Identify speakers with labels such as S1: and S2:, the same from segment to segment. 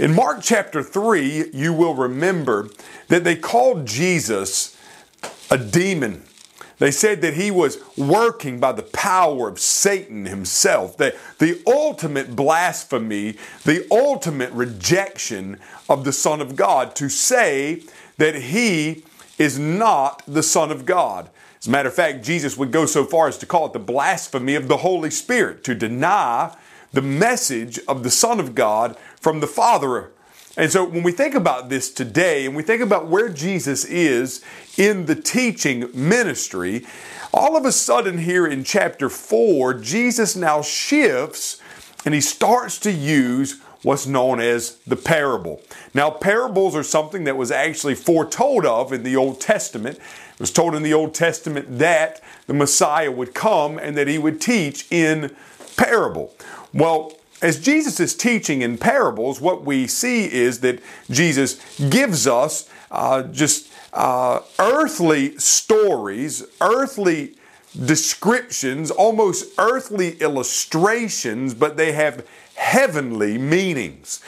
S1: In Mark chapter 3, you will remember that they called Jesus a demon. They said that he was working by the power of Satan himself. The, the ultimate blasphemy, the ultimate rejection of the Son of God to say that he is not the Son of God. As a matter of fact, Jesus would go so far as to call it the blasphemy of the Holy Spirit, to deny the message of the Son of God from the Father. And so when we think about this today and we think about where Jesus is in the teaching ministry, all of a sudden here in chapter 4, Jesus now shifts and he starts to use what's known as the parable. Now, parables are something that was actually foretold of in the Old Testament. It was told in the Old Testament that the Messiah would come and that he would teach in parable. Well, as Jesus is teaching in parables, what we see is that Jesus gives us uh, just uh, earthly stories, earthly descriptions, almost earthly illustrations, but they have heavenly meanings.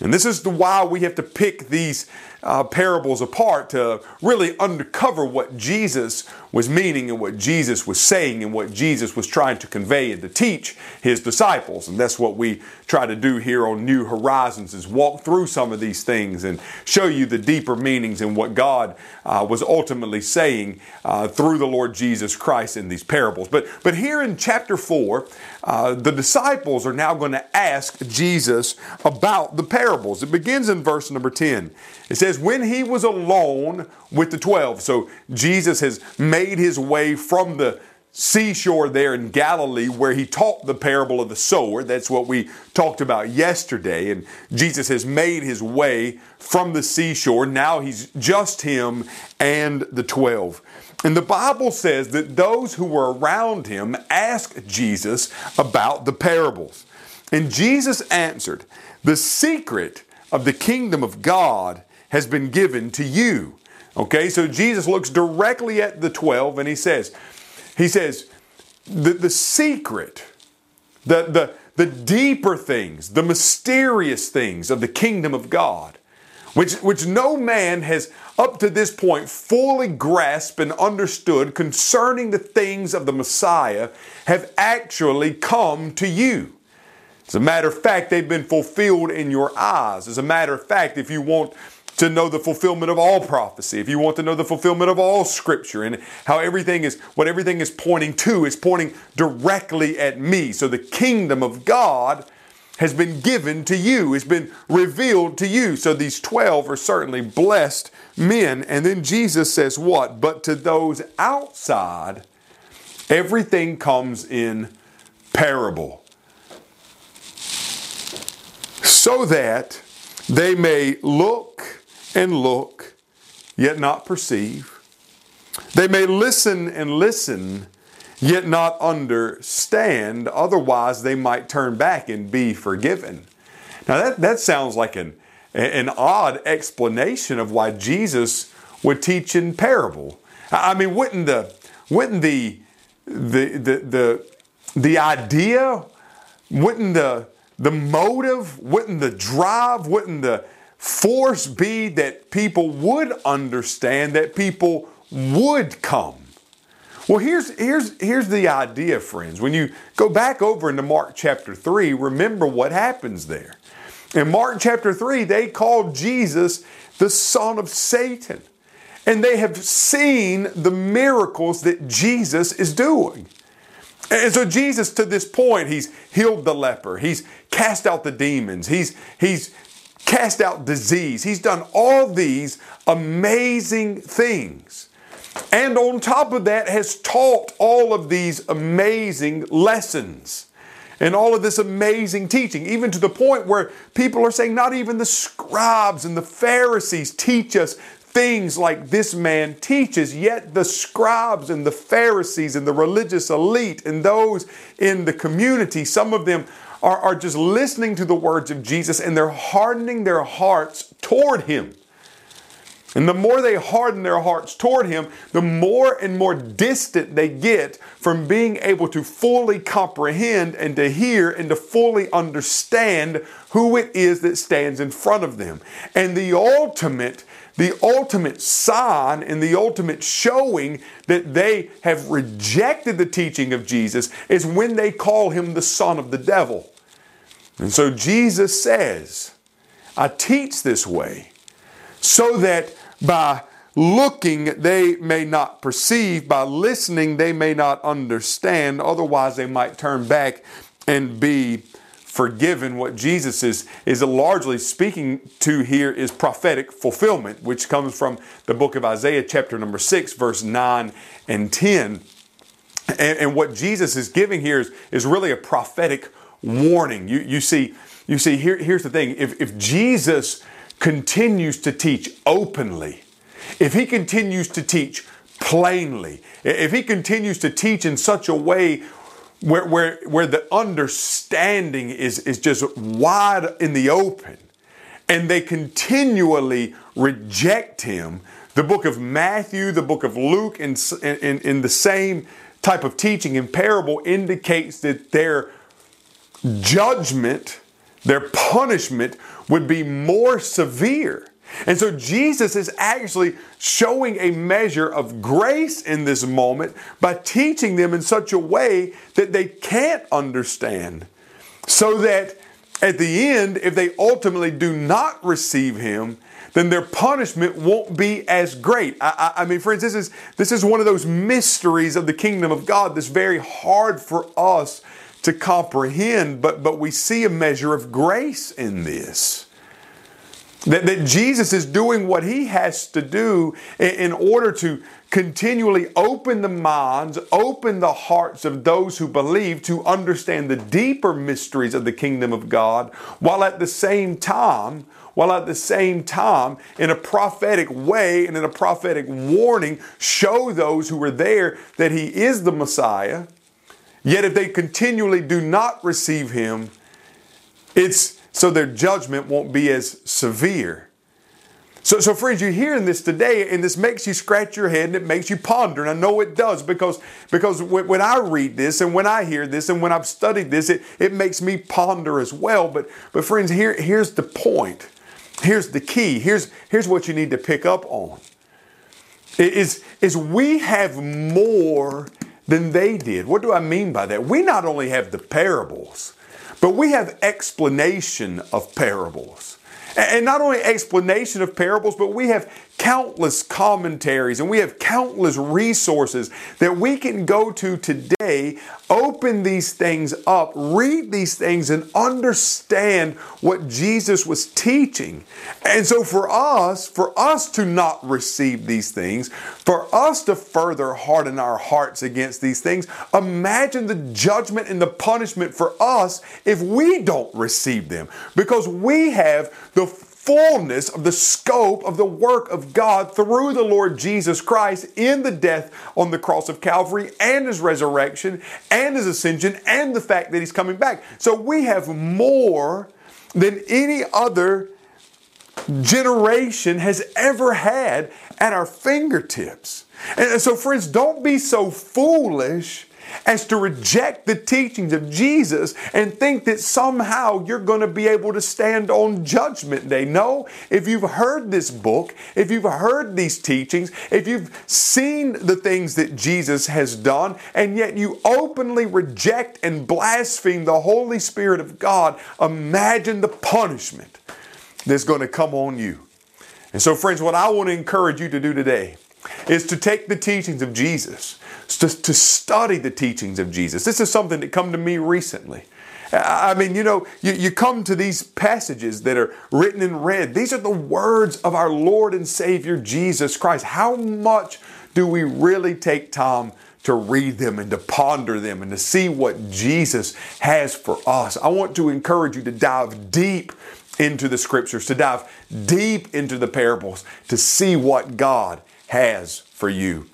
S1: And this is the why we have to pick these uh, parables apart to really uncover what Jesus was meaning and what Jesus was saying and what Jesus was trying to convey and to teach his disciples. And that's what we try to do here on New Horizons is walk through some of these things and show you the deeper meanings and what God uh, was ultimately saying uh, through the Lord Jesus Christ in these parables. But, but here in chapter 4, uh, the disciples are now going to ask Jesus about the parables. It begins in verse number 10. It says, When he was alone with the 12, so Jesus has made his way from the seashore there in Galilee where he taught the parable of the sower. That's what we talked about yesterday. And Jesus has made his way from the seashore. Now he's just him and the 12. And the Bible says that those who were around him asked Jesus about the parables. And Jesus answered, The secret of the kingdom of God has been given to you. Okay, so Jesus looks directly at the 12 and he says, he says, the, the secret, the, the, the deeper things, the mysterious things of the kingdom of God, which, which no man has up to this point fully grasped and understood concerning the things of the Messiah, have actually come to you. As a matter of fact, they've been fulfilled in your eyes. As a matter of fact, if you want to know the fulfillment of all prophecy, if you want to know the fulfillment of all scripture and how everything is, what everything is pointing to, is pointing directly at me. So the kingdom of God has been given to you, has been revealed to you. So these 12 are certainly blessed men. And then Jesus says, What? But to those outside, everything comes in parable. So that they may look and look, yet not perceive. They may listen and listen, yet not understand. Otherwise, they might turn back and be forgiven. Now, that, that sounds like an, an odd explanation of why Jesus would teach in parable. I mean, wouldn't the, wouldn't the, the, the, the, the idea, wouldn't the, the motive, wouldn't the drive, wouldn't the, force be that people would understand, that people would come. Well, here's, here's, here's the idea, friends. When you go back over into Mark chapter 3, remember what happens there. In Mark chapter 3, they called Jesus the son of Satan. And they have seen the miracles that Jesus is doing. And so Jesus, to this point, he's healed the leper, he's cast out the demons, he's, he's cast out disease. He's done all these amazing things. And on top of that, has taught all of these amazing lessons and all of this amazing teaching, even to the point where people are saying, not even the scribes and the Pharisees teach us things like this man teaches, yet the scribes and the Pharisees and the religious elite and those in the community, some of them are, are just listening to the words of Jesus and they're hardening their hearts toward Him. And the more they harden their hearts toward Him, the more and more distant they get from being able to fully comprehend and to hear and to fully understand who it is that stands in front of them. And the ultimate, the ultimate sign and the ultimate showing that they have rejected the teaching of Jesus is when they call Him the Son of the devil. And so Jesus says, I teach this way so that by looking they may not perceive, by listening they may not understand, otherwise they might turn back and be forgiven. What Jesus is, is largely speaking to here is prophetic fulfillment, which comes from the book of Isaiah, chapter number 6, verse 9 and 10. And, and what Jesus is giving here is, is really a prophetic warning. You, you see, you see here, here's the thing if, if Jesus continues to teach openly, if he continues to teach plainly, if he continues to teach in such a way where, where, where the understanding is, is just wide in the open, and they continually reject him, the book of Matthew, the book of Luke, in, in the same type of teaching and parable indicates that their judgment, their punishment would be more severe. And so Jesus is actually showing a measure of grace in this moment by teaching them in such a way that they can't understand. So that at the end, if they ultimately do not receive Him, then their punishment won't be as great. I, I, I, mean, friends, this is this is one of those mysteries of the kingdom of God that's very hard for us to comprehend, but but we see a measure of grace in this. That, that Jesus is doing what he has to do in, in order to continually open the minds, open the hearts of those who believe to understand the deeper mysteries of the kingdom of God, while at the same time, while at the same time, in a prophetic way and in a prophetic warning, show those who are there that he is the Messiah. Yet if they continually do not receive him, it's so their judgment won't be as severe. So, so friends, you're hearing this today, and this makes you scratch your head and it makes you ponder. And I know it does because, because when I read this and when I hear this and when I've studied this, it, it makes me ponder as well. But, but friends, here, here's the point. Here's the key. Here's, here's what you need to pick up on. Is, is we have more than they did. What do I mean by that? We not only have the parables, but we have explanation of parables. And not only explanation of parables, but we have countless commentaries and we have countless resources that we can go to today, open these things up, read these things, and understand what Jesus was teaching. And so, for us, for us to not receive these things, for us to further harden our hearts against these things, imagine the judgment and the punishment for us if we don't receive them because we have the fullness of the scope of the work of God through the Lord Jesus Christ in the death on the cross of Calvary and his resurrection and his ascension and the fact that he's coming back. So we have more than any other generation has ever had at our fingertips. And so, friends, don't be so foolish as to reject the teachings of Jesus and think that somehow you're going to be able to stand on judgment day. No, if you've heard this book, if you've heard these teachings, if you've seen the things that Jesus has done, and yet you openly reject and blaspheme the Holy Spirit of God, imagine the punishment that's going to come on you. And so, friends, what I want to encourage you to do today is to take the teachings of Jesus, to, to study the teachings of Jesus. This is something that come to me recently. I mean, you know, you, you come to these passages that are written in red. These are the words of our Lord and Savior Jesus Christ. How much do we really take time to read them and to ponder them and to see what Jesus has for us? I want to encourage you to dive deep into the scriptures, to dive deep into the parables, to see what God has for you.